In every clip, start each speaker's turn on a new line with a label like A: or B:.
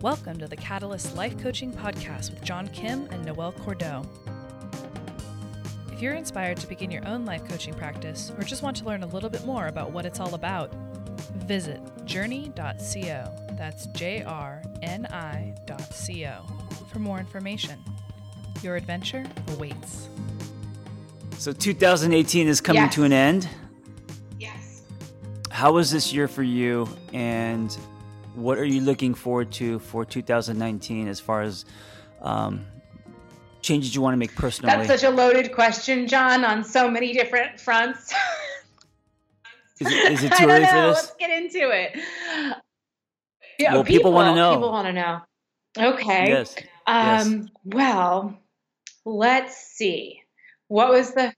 A: Welcome to the Catalyst Life Coaching Podcast with John Kim and Noelle Cordeaux. If you're inspired to begin your own life coaching practice or just want to learn a little bit more about what it's all about, visit JRNI.co. That's J R N I.co for more information. Your adventure awaits.
B: So 2018 is coming
C: Yes.
B: to an end.
C: Yes.
B: How was this year for you and what are you looking forward to for 2019 as far as um, changes you want to make personally?
C: That's such a loaded question, John, on so many different fronts.
B: Is it- is it
C: I
B: too
C: don't
B: early for
C: know.
B: this?
C: Let's get into it. Yeah,
B: Well, people wanna know.
C: People want to know. Okay.
B: yes. yes.
C: Um, Well, let's see. What was the?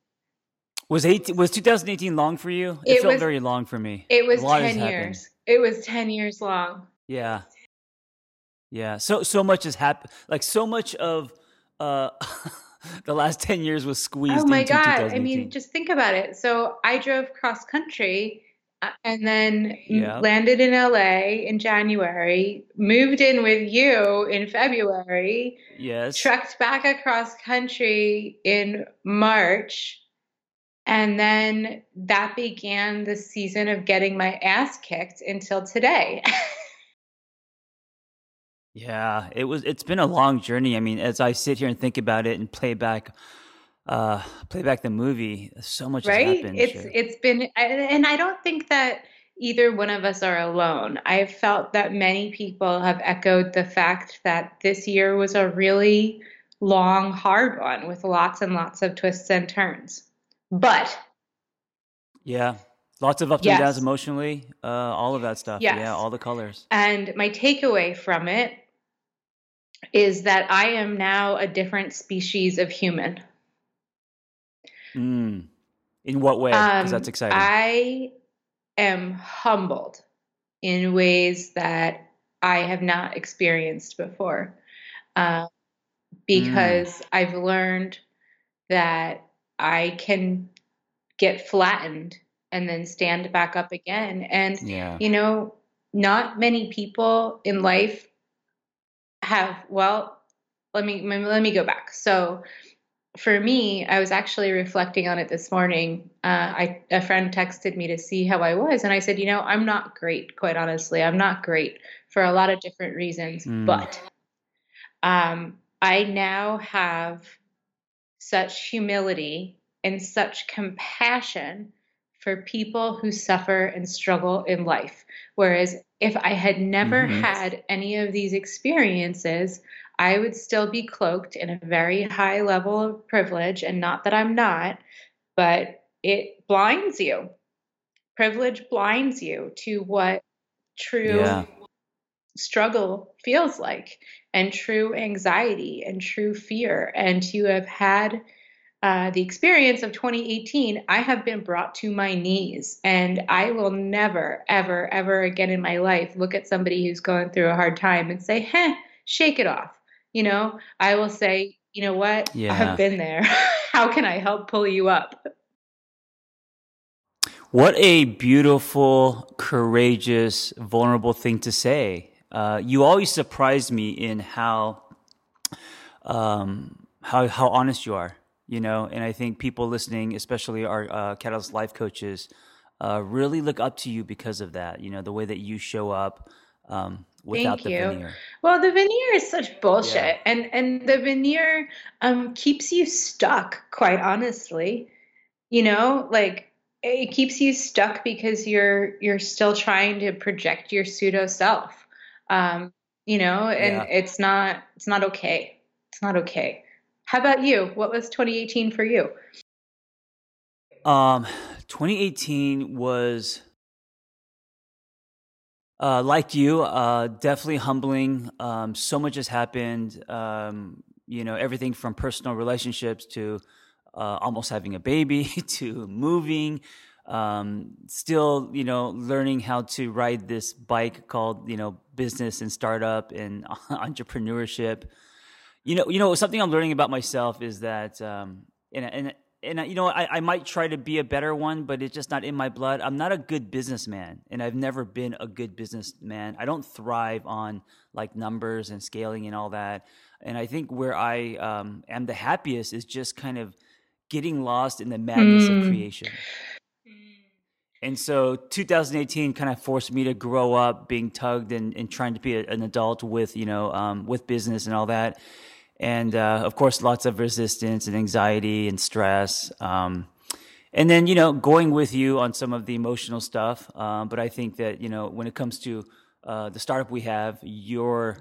B: Was 18, was 2018 long for you?
C: It
B: felt
C: was-
B: very long for me.
C: It was
B: A lot has
C: ten years. It was ten years long.
B: Yeah. Yeah. So so much has happened. Like so much of uh the last 10 years was squeezed
C: Oh my God. I mean, just think about it. So I drove cross country uh, and then
B: Yeah.
C: landed in LA in January, moved in with you in February,
B: yes.
C: trekked back across country in March. And then that began the season of getting my ass kicked until today.
B: Yeah, it was. It's been a long journey. I mean, as I sit here and think about it and play back, uh, play back the movie, so much has
C: right
B: happened.
C: it's
B: Shit.
C: it's been and i don't think that either one of us are alone i've felt that many people have echoed the fact that this year was a really long hard one with lots and lots of twists and turns but
B: yeah, lots of ups
C: Yes.
B: and downs emotionally, uh, all of that stuff.
C: Yes.
B: Yeah, all the colors.
C: and my takeaway from it is that i am now a different species of human
B: Mm. In what way? Because
C: Um,
B: that's exciting.
C: I am humbled in ways that I have not experienced before uh, because I've learned that I can get flattened and then stand back up again. And,
B: yeah.
C: you know, not many people in life have, well, let me, let me go back. So, for me, I was actually reflecting on it this morning. Uh, I a friend texted me to see how I was, and I said, you know, I'm not great, quite honestly. I'm not great for a lot of different reasons,
B: Mm.
C: but um, I now have such humility and such compassion for people who suffer and struggle in life. Whereas if I had never
B: Mhm.
C: had any of these experiences, I would still be cloaked in a very high level of privilege, and not that I'm not, but it blinds you. Privilege blinds you to what true
B: Yeah.
C: Struggle feels like, and true anxiety, and true fear. And to have had uh, the experience of 2018, I have been brought to my knees, and I will never, ever, ever again in my life look at somebody who's going through a hard time and say, "Heh, shake it off." You know, I will say, "You know what?
B: Yeah.
C: I've been there. How can I help pull you up?"
B: What a beautiful, courageous, vulnerable thing to say. Uh, you always surprise me in how, um, how how honest you are. You know, and I think people listening, especially our uh, Catalyst life coaches, uh, really look up to you because of that. You know, the way that you show up um, without
C: Thank
B: the
C: you.
B: veneer.
C: Well, the veneer is such bullshit,
B: Yeah.
C: and and the veneer um, keeps you stuck. Quite honestly, you know, like it keeps you stuck because you're you're still trying to project your pseudo self. Um, you know, and
B: Yeah.
C: it's not it's not okay. It's not okay. How about you? What was 2018 for you?
B: Um, 2018 was uh, like you, uh, definitely humbling. Um, so much has happened. Um, you know, everything from personal relationships to uh, almost having a baby to moving. Um, still, you know, learning how to ride this bike called, you know, business and startup and entrepreneurship. You know, you know, something I'm learning about myself is that, um, and, and and you know, I, I might try to be a better one, but it's just not in my blood. I'm not a good businessman, and I've never been a good businessman. I don't thrive on like numbers and scaling and all that. And I think where I um, am the happiest is just kind of getting lost in the madness mm. of creation. And so 2018 kind of forced me to grow up being tugged and, and trying to be a, an adult with, you know, um, with business and all that. And uh, of course, lots of resistance and anxiety and stress. Um, and then, you know, going with you on some of the emotional stuff. Um, but I think that, you know, when it comes to uh, the startup we have, you're,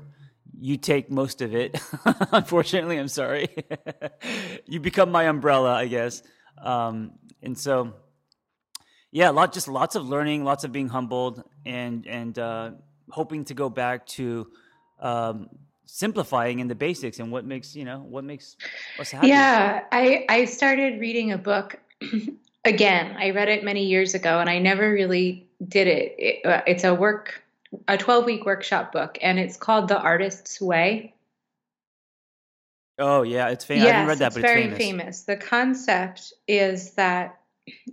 B: you take most of it. Unfortunately, I'm sorry. you become my umbrella, I guess. Um, and so, yeah, a lot just lots of learning, lots of being humbled, and and uh, hoping to go back to um, simplifying in the basics and what makes you know what makes us happy.
C: Yeah, I I started reading a book again. I read it many years ago, and I never really did it. it uh, it's a work a 12 week workshop book, and it's called The Artist's Way.
B: Oh yeah, it's famous.
C: Yes,
B: I haven't read that,
C: it's
B: but
C: very
B: famous.
C: famous. The concept is that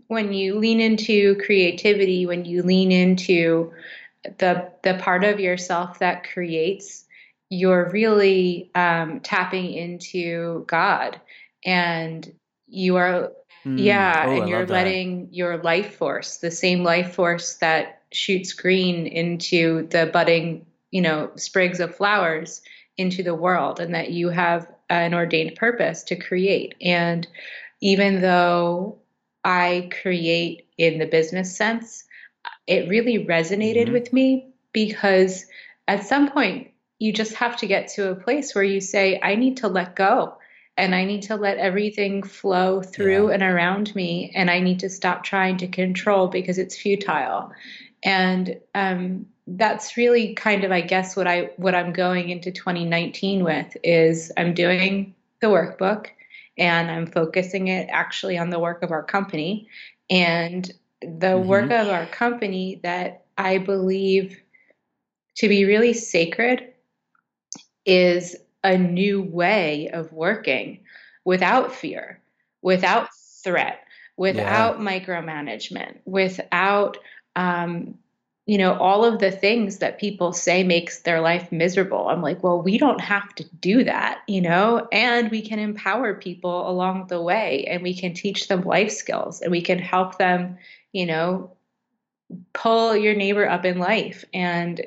C: when you lean into creativity, when you lean into the the part of yourself that creates, you're really um, tapping into God, and you are mm. yeah,
B: oh,
C: and you're letting your life force, the same life force that shoots green into the budding, you know, sprigs of flowers into the world, and that you have an ordained purpose to create. And even though I create in the business sense, it really resonated mm-hmm. with me because at some point you just have to get to a place where you say, I need to let go and I need to let everything flow through yeah. and around me and I need to stop trying to control because it's futile. And um, that's really kind of, I guess, what I what I'm going into 2019 with is I'm doing the workbook and I'm focusing it actually on the work of our company and the mm-hmm. work of our company that I believe to be really sacred is a new way of working without fear, without threat, without yeah. micromanagement, without um, you know all of the things that people say makes their life miserable. I'm like well we don't have to do that you know? And we can empower people along the way and we can teach them life skills and we can help them you know pull your neighbor up in life. And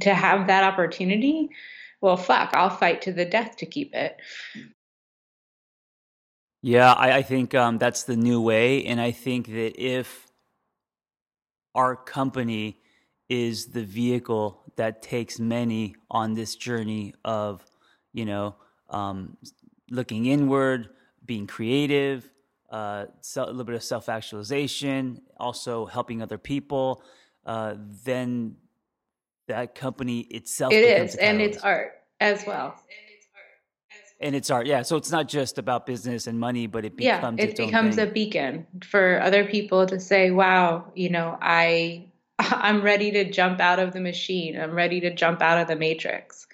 C: to have that opportunity well fuck i'll fight to the death to keep it.
B: Yeah i, I think um, that's the new way. And i think that if our company is the vehicle that takes many on this journey of, you know, um, looking inward, being creative, uh, a little bit of self actualization, also helping other people, uh, then that company itself
C: it is, and it's art as well.
B: And it's art, yeah. So it's not just about business and money, but it becomes
C: yeah, it becomes a beacon for other people to say, "Wow, you know, I I'm ready to jump out of the machine. I'm ready to jump out of the matrix.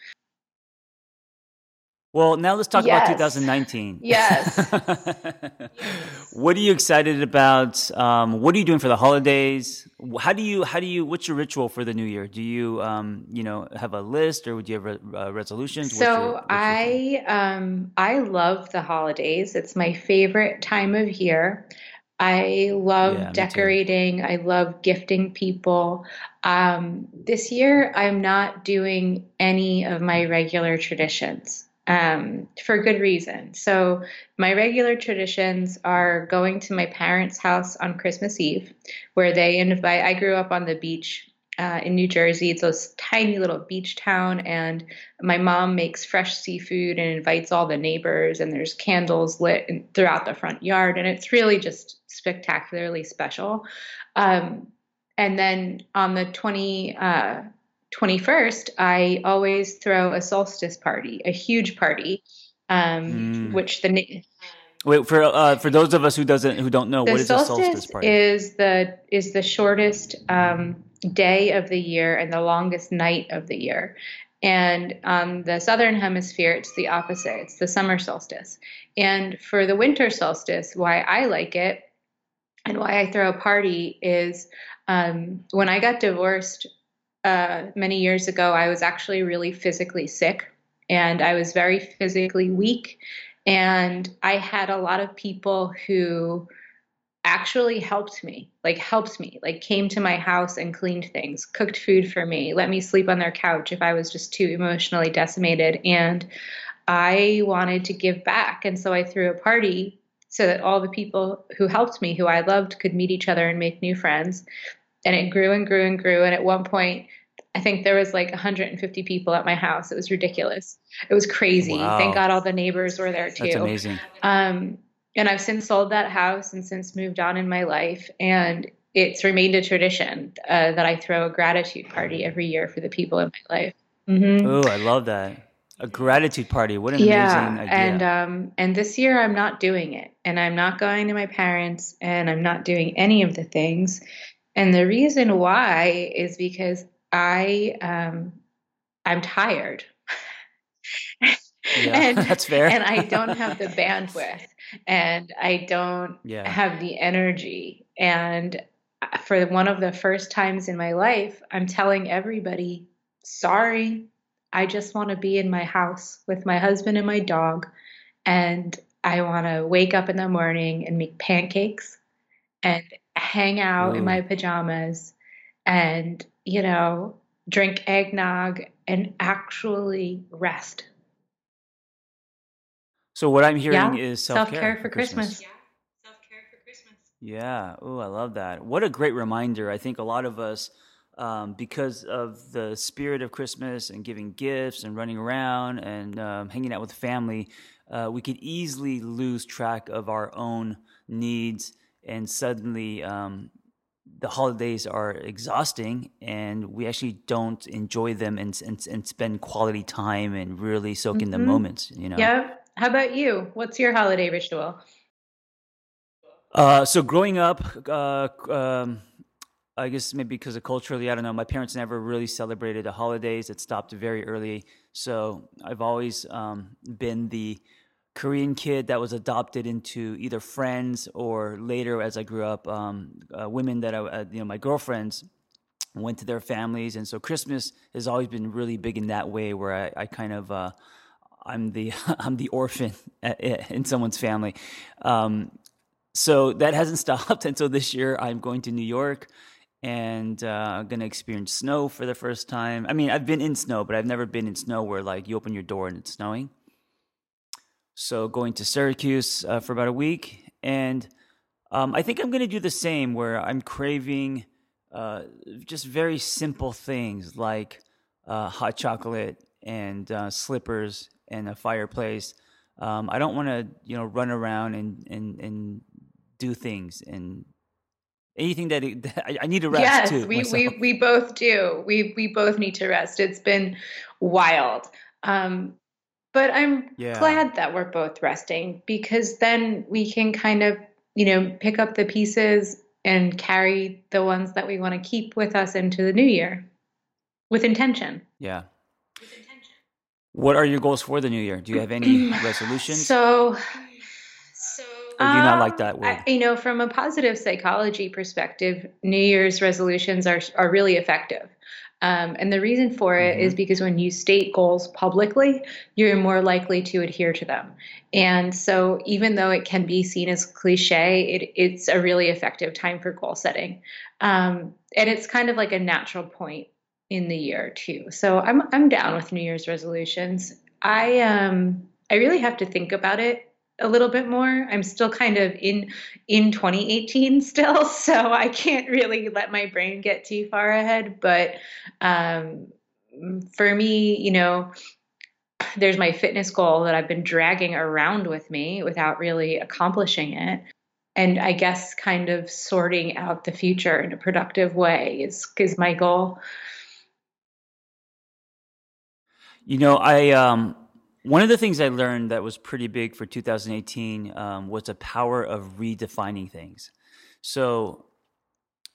B: Well, now let's talk yes. about 2019.
C: Yes.
B: What are you excited about? Um, what are you doing for the holidays? How do you, how do you, what's your ritual for the new year? Do you, um, you know, have a list or would you have re- uh, resolutions?
C: So what's your, what's I, um, I love the holidays. It's my favorite time of year. I love yeah, decorating. I love gifting people. Um, this year, I'm not doing any of my regular traditions um, for good reason. So, my regular traditions are going to my parents' house on Christmas Eve, where they invite. I grew up on the beach uh, in New Jersey. It's a tiny little beach town, and my mom makes fresh seafood and invites all the neighbors, and there's candles lit in, throughout the front yard, and it's really just spectacularly special. Um, and then on the 20, uh, 21st, I always throw a solstice party, a huge party, um, mm. which the
B: Wait for uh, for those of us who doesn't who don't know
C: the
B: what is
C: solstice
B: a solstice party?
C: Is the is the shortest um, day of the year and the longest night of the year. And on the southern hemisphere, it's the opposite. It's the summer solstice. And for the winter solstice, why I like it and why I throw a party is um, when I got divorced uh, many years ago, I was actually really physically sick and I was very physically weak. And I had a lot of people who actually helped me, like helped me, like came to my house and cleaned things, cooked food for me, let me sleep on their couch if I was just too emotionally decimated. And I wanted to give back. And so I threw a party so that all the people who helped me, who I loved, could meet each other and make new friends. And it grew and grew and grew. And at one point, I think there was like 150 people at my house. It was ridiculous. It was crazy. Wow. Thank God all the neighbors were there too.
B: That's amazing.
C: Um, and I've since sold that house and since moved on in my life. And it's remained a tradition uh, that I throw a gratitude party every year for the people in my life.
B: Mm-hmm. Oh, I love that. A gratitude party. What an yeah, amazing idea.
C: And um, and this year I'm not doing it. And I'm not going to my parents and I'm not doing any of the things. And the reason why is because I um I'm tired.
B: yeah, and, that's fair.
C: and I don't have the bandwidth and I don't yeah. have the energy. And for one of the first times in my life, I'm telling everybody, sorry, I just want to be in my house with my husband and my dog. And I want to wake up in the morning and make pancakes and hang out in my pajamas and, you know, drink eggnog and actually rest.
B: So what I'm hearing yeah. is self-care,
C: self-care for, for Christmas. Christmas.
B: Yeah, self-care for Christmas. Yeah. Oh, I love that. What a great reminder. I think a lot of us um, because of the spirit of Christmas and giving gifts and running around and um, hanging out with family, uh, we could easily lose track of our own needs, and suddenly um, the holidays are exhausting, and we actually don't enjoy them and and, and spend quality time and really soak mm-hmm. in the mm-hmm. moments. You know.
C: Yeah. How about you? What's your holiday ritual?
B: Uh, so growing up, uh, um, I guess maybe because of culturally, I don't know. My parents never really celebrated the holidays. It stopped very early. So I've always um, been the Korean kid that was adopted into either friends or later, as I grew up, um, uh, women that I, uh, you know, my girlfriends went to their families, and so Christmas has always been really big in that way, where I, I kind of uh, I'm the I'm the orphan in someone's family. Um, so that hasn't stopped, and so this year I'm going to New York and uh, I'm gonna experience snow for the first time. I mean, I've been in snow, but I've never been in snow where like you open your door and it's snowing. So going to Syracuse uh, for about a week, and um, I think I'm gonna do the same where I'm craving uh, just very simple things like uh, hot chocolate and uh, slippers and a fireplace. Um, I don't want to, you know, run around and and and do things and anything that, that I need to rest
C: yes,
B: too.
C: we, we we both do. We we both need to rest. It's been wild. Um, but I'm yeah. glad that we're both resting because then we can kind of, you know, pick up the pieces and carry the ones that we want to keep with us into the new year with intention.
B: Yeah. What are your goals for the new year? Do you have any resolutions?
C: So
B: or do you not like that word?
C: I, you know, from a positive psychology perspective, New Year's resolutions are are really effective. Um, and the reason for it mm-hmm. is because when you state goals publicly, you're more likely to adhere to them. And so, even though it can be seen as cliche, it, it's a really effective time for goal setting. Um, and it's kind of like a natural point in the year too. So I'm I'm down with New Year's resolutions. I um I really have to think about it a little bit more. I'm still kind of in in 2018 still, so I can't really let my brain get too far ahead. But um, for me, you know, there's my fitness goal that I've been dragging around with me without really accomplishing it. And I guess kind of sorting out the future in a productive way is is my goal.
B: You know, I um one of the things I learned that was pretty big for 2018 um, was the power of redefining things. So,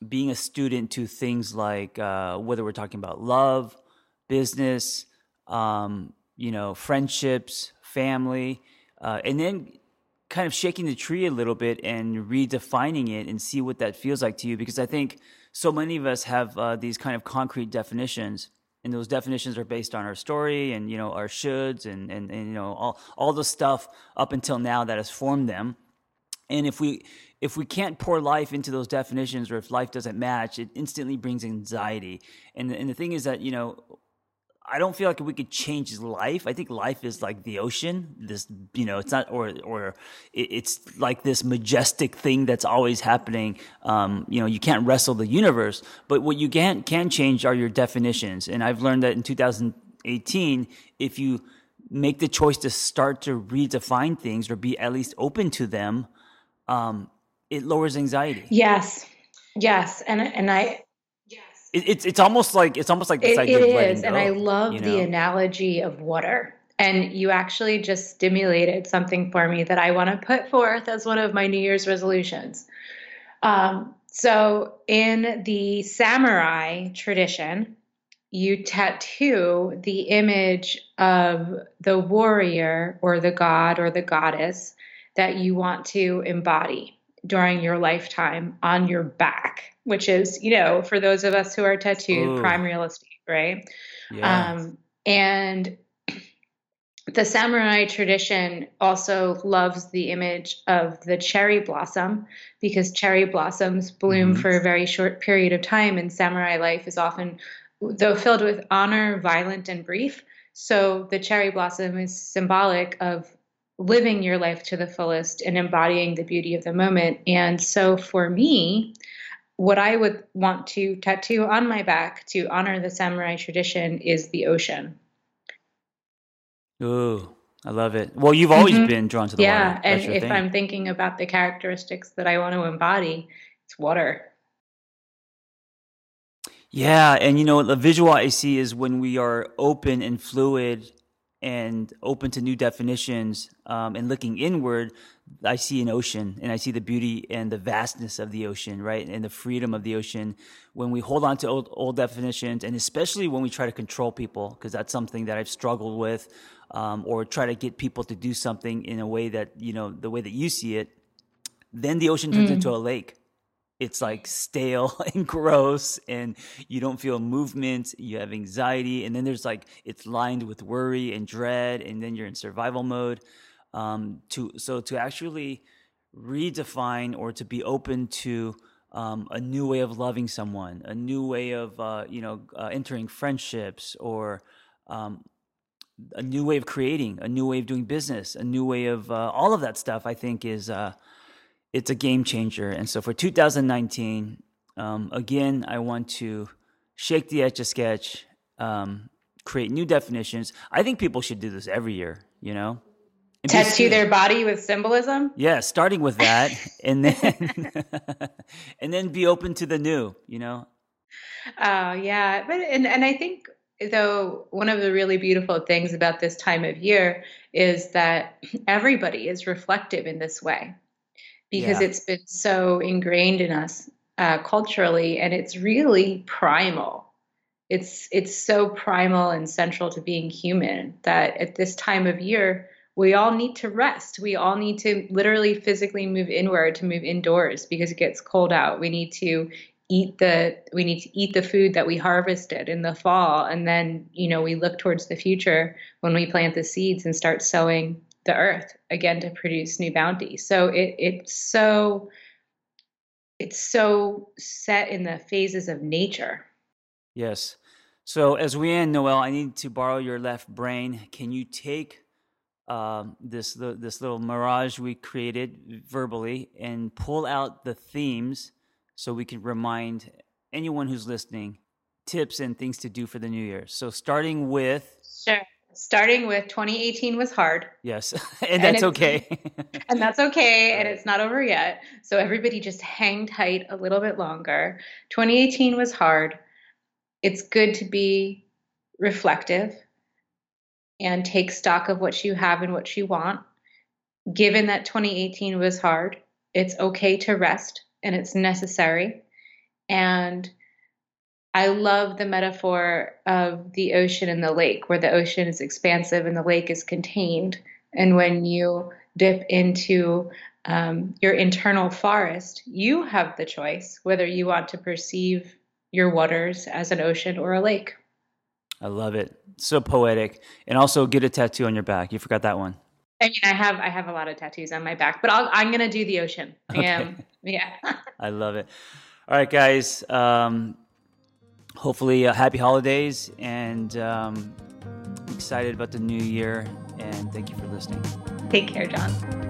B: being a student to things like uh, whether we're talking about love, business, um, you know, friendships, family, uh, and then kind of shaking the tree a little bit and redefining it and see what that feels like to you. Because I think so many of us have uh, these kind of concrete definitions and those definitions are based on our story and you know our shoulds and, and, and you know all, all the stuff up until now that has formed them. And if we if we can't pour life into those definitions or if life doesn't match it instantly brings anxiety. And, and the thing is that you know I don't feel like we could change life. I think life is like the ocean. This, you know, it's not, or or it's like this majestic thing that's always happening. Um, you know, you can't wrestle the universe, but what you can can change are your definitions. And I've learned that in 2018, if you make the choice to start to redefine things or be at least open to them, um, it lowers anxiety.
C: Yes, yes, and and I
B: it, it's it's almost like it's almost like this
C: it,
B: idea
C: it is,
B: go,
C: and I love
B: you
C: the analogy of water. And you actually just stimulated something for me that I want to put forth as one of my New Year's resolutions. Um, so, in the samurai tradition, you tattoo the image of the warrior or the god or the goddess that you want to embody during your lifetime on your back, which is, you know, for those of us who are tattooed,
B: Ooh.
C: prime real estate, right?
B: Yeah.
C: Um, and the samurai tradition also loves the image of the cherry blossom because cherry blossoms bloom
B: Mhm.
C: for a very short period of time, and samurai life is often, though filled with honor, violent, and brief. So the cherry blossom is symbolic of living your life to the fullest and embodying the beauty of the moment. And so for me, what I would want to tattoo on my back to honor the samurai tradition is the ocean.
B: Ooh, I love it. Well, you've always
C: Mhm.
B: been drawn to the
C: Yeah,
B: water. Yeah, and
C: if
B: thing.
C: I'm thinking about the characteristics that I want to embody, it's water.
B: Yeah, and you know the visual I see is when we are open and fluid and open to new definitions um, and looking inward. I see an ocean, and I see the beauty and the vastness of the ocean, right, and the freedom of the ocean. When we hold on to old, old definitions, and especially when we try to control people, because that's something that I've struggled with, um, or try to get people to do something in a way that you know the way that you see it, then the ocean turns
C: Mm.
B: into a lake it's like stale and gross and you don't feel movement you have anxiety and then there's like it's lined with worry and dread and then you're in survival mode. Um, to so to actually redefine or to be open to um, a new way of loving someone a new way of uh, you know uh, entering friendships or um, a new way of creating a new way of doing business a new way of uh, all of that stuff i think is uh, it's a game changer. And so for 2019, um, again, I want to shake the etch a sketch, um, create new definitions. I think people should do this every year, you know? And
C: Tattoo their body with symbolism.
B: Yeah, starting with that, and then and then be open to the new. You know,
C: Oh yeah, but and and I think though one of the really beautiful things about this time of year is that everybody is reflective in this way because
B: Yeah.
C: it's been so ingrained in us uh, culturally, and it's really primal. It's it's so primal and central to being human that at this time of year we all need to rest. We all need to literally physically move inward to move indoors because it gets cold out. We need to eat the we need to eat the food that we harvested in the fall and then you know we look towards the future when we plant the seeds and start sowing the earth again to produce new bounty so it it's so it's so set in the phases of nature
B: yes. So as we end, Noelle, I need to borrow your left brain. Can you take um, this the, this little mirage we created verbally and pull out the themes so we can remind anyone who's listening tips and things to do for the new year. So starting with
C: sure starting with 2018 was hard.
B: Yes, and that's
C: it's-
B: okay.
C: and that's okay and it's not over yet. So everybody just hang tight a little bit longer. 2018 was hard. It's good to be reflective and take stock of what you have and what you want. Given that 2018 was hard it's okay to rest and it's necessary. And I love the metaphor of the ocean and the lake, where the ocean is expansive and the lake is contained. And when you dip into um, your internal forest, you have the choice whether you want to perceive your waters as an ocean or a lake.
B: I love it. So poetic. And also get a tattoo on your back. You forgot that one.
C: I mean, I have I have a lot of tattoos on my back, but i am gonna do the ocean. Okay. am, yeah.
B: I love it. All right, guys. Um, hopefully, uh, happy holidays, and um, excited about the new year. And thank you for listening.
C: Take care, John.